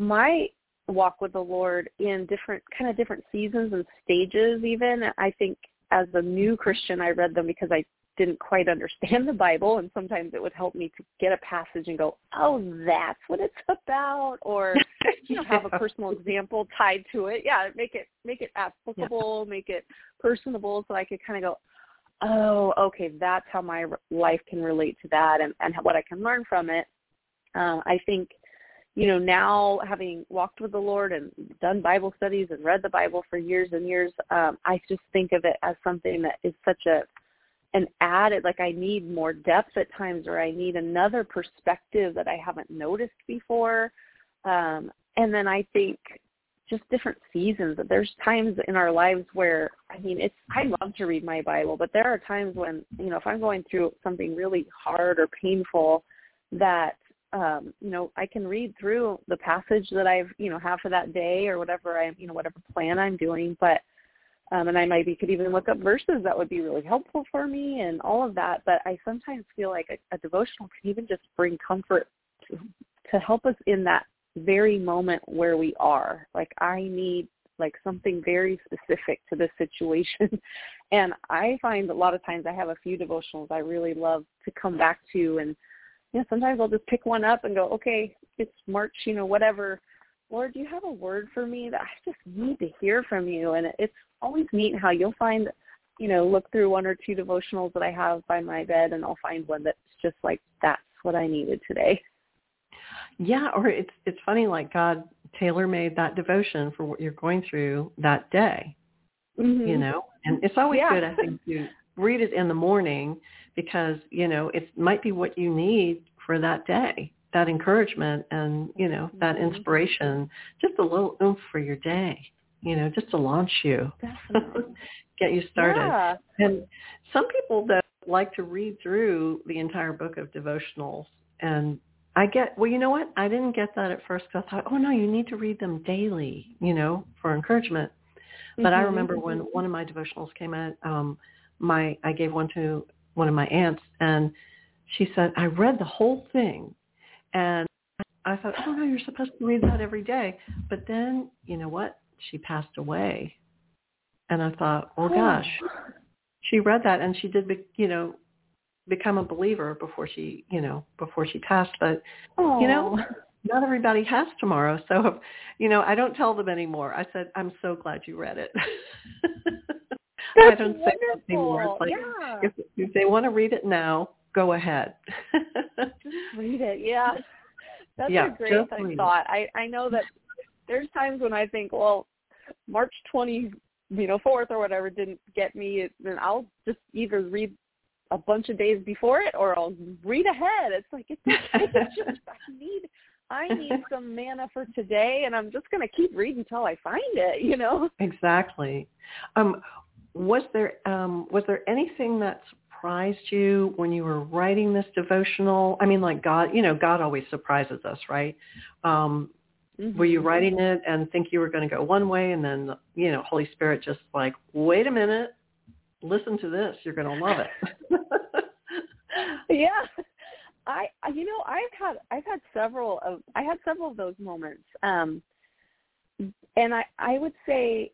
my walk with the Lord in different kind of different seasons and stages even I think as a new Christian I read them because I didn't quite understand the Bible and sometimes it would help me to get a passage and go, Oh, that's what it's about or you know, have a personal example tied to it. Yeah, make it make it applicable, make it personable so I could kind of go, Oh, okay, that's how my life can relate to that and, and what I can learn from it. Um, I think you know, now having walked with the Lord and done Bible studies and read the Bible for years and years, um, I just think of it as something that is such a an added like I need more depth at times or I need another perspective that I haven't noticed before. Um, and then I think just different seasons. There's times in our lives where I mean it's I love to read my Bible, but there are times when, you know, if I'm going through something really hard or painful that um, you know, I can read through the passage that I've, you know, have for that day or whatever I'm, you know, whatever plan I'm doing, but um, and I maybe could even look up verses that would be really helpful for me and all of that. But I sometimes feel like a, a devotional can even just bring comfort to, to help us in that very moment where we are. Like I need like something very specific to this situation. and I find a lot of times I have a few devotionals I really love to come back to and you know, sometimes I'll just pick one up and go, okay, it's March, you know, whatever, Lord, do you have a word for me that I just need to hear from you? And it's always neat how you'll find, you know, look through one or two devotionals that I have by my bed and I'll find one that's just like, that's what I needed today. Yeah, or it's it's funny like God tailor made that devotion for what you're going through that day. Mm-hmm. You know? And it's always yeah. good I think to read it in the morning because, you know, it might be what you need for that day that encouragement and you know that mm-hmm. inspiration. Just a little oomph for your day you know just to launch you. Get you started. Yeah. and some people that like to read through the entire book of devotionals and I get well you know what? I didn't get that at first because I thought oh no you need to read them daily you know for encouragement. But mm-hmm. I remember when one of my devotionals came out um my I gave one to one of my aunts and she said I read the whole thing and I thought, oh no, you're supposed to read that every day. But then, you know what? She passed away. And I thought, oh gosh, she read that and she did, be, you know, become a believer before she, you know, before she passed. But, you know, not everybody has tomorrow. So, you know, I don't tell them anymore. I said, I'm so glad you read it. I don't wonderful. say anymore. It's like, yeah. if, if they want to read it now, go ahead. just read it. Yeah. That's yeah, a great thought. I, I know that there's times when I think, well, March 20, you know, 4th or whatever didn't get me, then I'll just either read a bunch of days before it or I'll read ahead. It's like, it's, it's just, I need, I need some manna for today and I'm just going to keep reading until I find it, you know? Exactly. Um, was there, um, was there anything that surprised you when you were writing this devotional? I mean, like God, you know, God always surprises us, right? Um, mm-hmm. Were you writing it and think you were going to go one way, and then you know, Holy Spirit just like, wait a minute, listen to this, you're going to love it. yeah. I, you know, I've had I've had several of I had several of those moments, um, and I I would say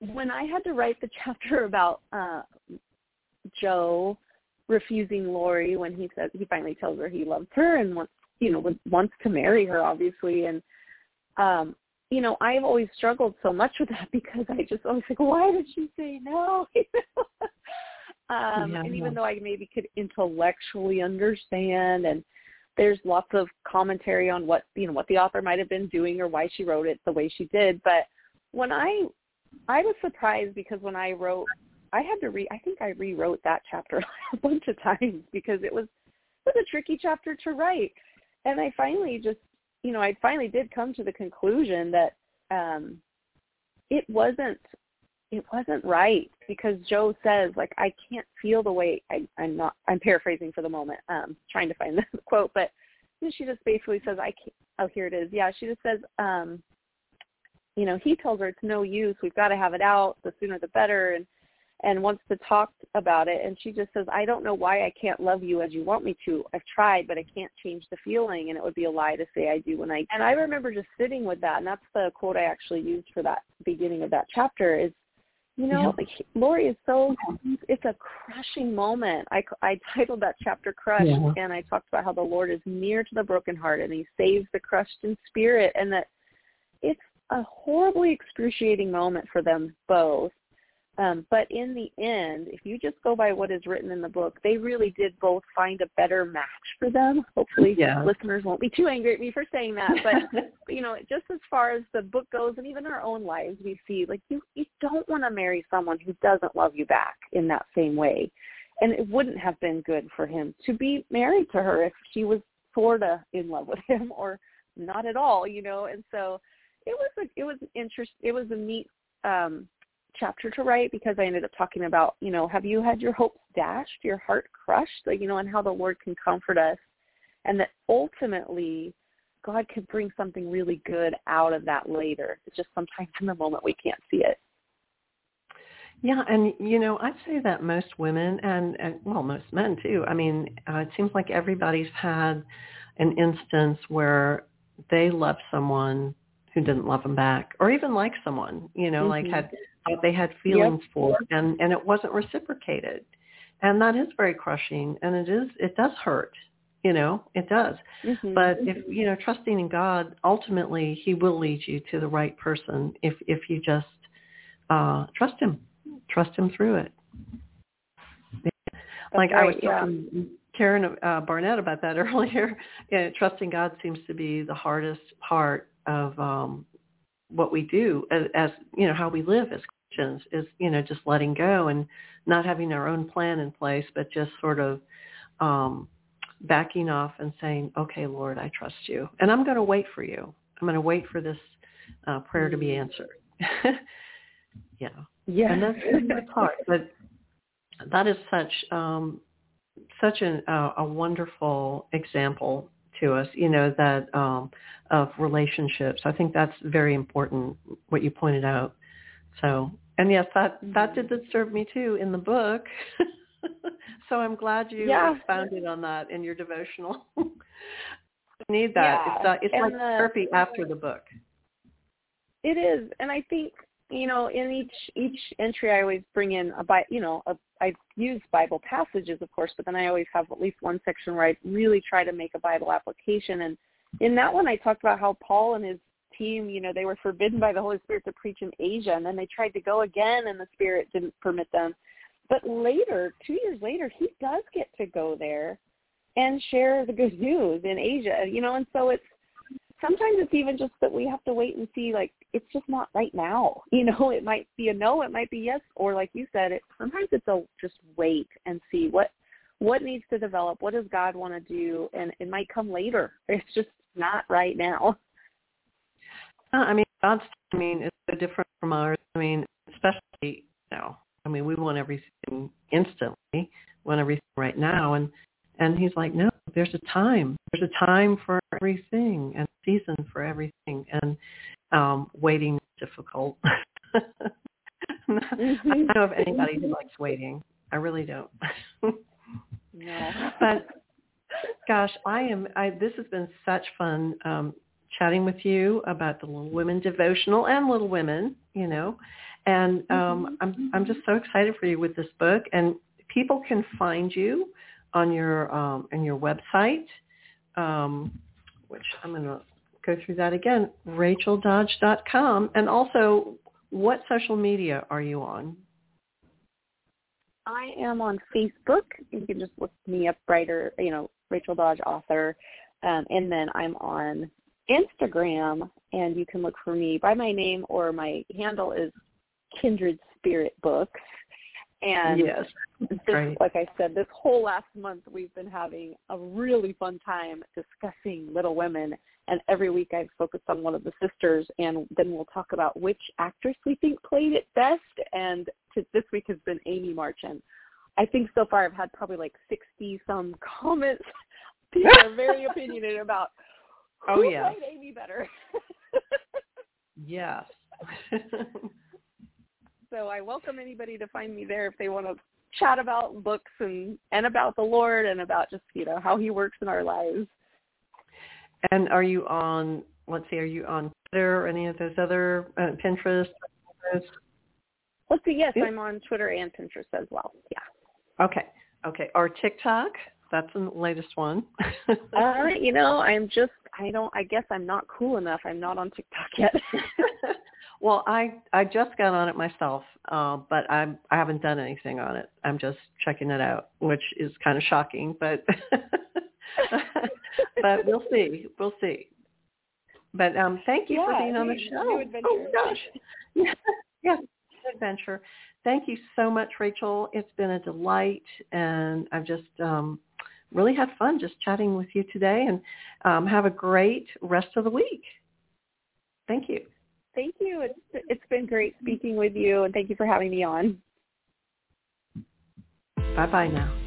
when I had to write the chapter about uh, Jo refusing Laurie when he says he finally tells her he loves her and wants you know wants to marry her obviously and um you know I've always struggled so much with that because I just always like why did she say no um yeah, and yeah. even though I maybe could intellectually understand and there's lots of commentary on what you know what the author might have been doing or why she wrote it the way she did but when I I was surprised because when I wrote I had to re I think I rewrote that chapter a bunch of times because it was it was a tricky chapter to write. And I finally just you know, I finally did come to the conclusion that um it wasn't it wasn't right because Jo says like I can't feel the way I, I'm not I'm paraphrasing for the moment, um, trying to find the quote, but she just basically says I can't oh here it is. Yeah, she just says, um, you know, he tells her it's no use, we've got to have it out, the sooner the better and and wants to talk about it and she just says i don't know why i can't love you as you want me to i've tried but i can't change the feeling and it would be a lie to say i do when i and i remember just sitting with that and that's the quote i actually used for that beginning of that chapter is you know yeah. like laurie is so it's a crushing moment i i titled that chapter crush yeah. and i talked about how the lord is near to the brokenhearted and he saves the crushed in spirit and that it's a horribly excruciating moment for them both um, but in the end, if you just go by what is written in the book, they really did both find a better match for them. Hopefully, yeah. listeners won't be too angry at me for saying that. But you know, just as far as the book goes, and even our own lives, we see like you you don't want to marry someone who doesn't love you back in that same way, and it wouldn't have been good for him to be married to her if she was sorta in love with him or not at all, you know. And so it was a it was an interest it was a neat um chapter to write because I ended up talking about, you know, have you had your hopes dashed, your heart crushed, like, you know, and how the Lord can comfort us and that ultimately God can bring something really good out of that later. It's just sometimes in the moment we can't see it. Yeah, and you know, I'd say that most women and, and well, most men too. I mean, uh, it seems like everybody's had an instance where they love someone who didn't love them back, or even like someone, you know, mm-hmm. like had thought they had feelings yep. for, and and it wasn't reciprocated, and that is very crushing, and it is it does hurt, You know, it does. Mm-hmm. But if you know, trusting in God, ultimately He will lead you to the right person if if you just uh, trust Him, trust Him through it. Like right, I was yeah. talking Karen uh, Barnett about that earlier. Yeah, trusting God seems to be the hardest part of um, what we do as, as you know how we live as Christians is you know just letting go and not having our own plan in place, but just sort of um, backing off and saying, "Okay, Lord, I trust you, and I'm going to wait for you. I'm going to wait for this uh, prayer to be answered." yeah, Yeah. and that's that's hard, but that is such um, such an, uh, a wonderful example to us, you know, that um, of relationships. I think that's very important. What you pointed out. So, and yes, that that did disturb me too in the book. so I'm glad you Yeah. expounded on that in your devotional. I need that. Yeah, It's uh, it's and like the- therapy after the book. It is, and I think you know in each each entry I always bring in a bi you know a I use Bible passages of course, but then I always have at least one section where I really try to make a Bible application. And in that one, I talked about how Paul and his team, you know, they were forbidden by the Holy Spirit to preach in Asia, and then they tried to go again, and the Spirit didn't permit them. But later, two years later, he does get to go there and share the good news in Asia, you know, and so it's sometimes it's even just that we have to wait and see like it's just not right now you know it might be a no it might be yes or like you said it sometimes it's a just wait and see what what needs to develop what does god want to do and it might come later it's just not right now Uh, I mean, God's timing is so different from ours. I mean, especially you know, I mean, we want everything instantly, want everything right now, and and He's like, no, there's a time. There's a time for everything and season for everything, and um, waiting is difficult. I don't know of anybody who likes waiting. I really don't. no but gosh, I am. I this has been such fun um, chatting with you about the Little Women devotional and Little Women. You know, and um, I'm I'm just so excited for you with this book. And people can find you on your um, on your website, um, which I'm going to go through that again, racheldodge.com, and also what social media are you on? I am on Facebook. You can just look me up, writer, you know, Rachel Dodge, author, um, and then I'm on Instagram, and you can look for me by my name or my handle is Kindred Spirit Books. And yes, this, great. like I said, this whole last month we've been having a really fun time discussing Little Women. And every week I've focused on one of the sisters, and then we'll talk about which actress we think played it best. And this week has been Amy Marchand. I think so far I've had probably like 60 some comments. People are very opinionated about oh, who Oh, yeah. played Amy better. Yes. so I welcome anybody to find me there if they want to chat about books and and about the Lord and about just you know how He works in our lives. And are you on, let's see, are you on Twitter or any of those other, uh, Pinterest? Let's see. Yes. I'm on Twitter and Pinterest as well. Yeah. Okay. Okay. Or TikTok? That's the latest one. Uh, you know, I'm just I don't. I guess I'm not cool enough. I'm not on TikTok yet. well, I I just got on it myself, uh, but I'm I haven't done anything on it. I'm just checking it out, which is kind of shocking, but but we'll see. We'll see. But um, thank you for being on the show. Oh gosh, yeah, yeah, adventure. Thank you so much, Rachel. It's been a delight, and I've just um, really had fun just chatting with you today. And um, have a great rest of the week. Thank you. Thank you. It's it's been great speaking with you, and thank you for having me on. Bye bye now.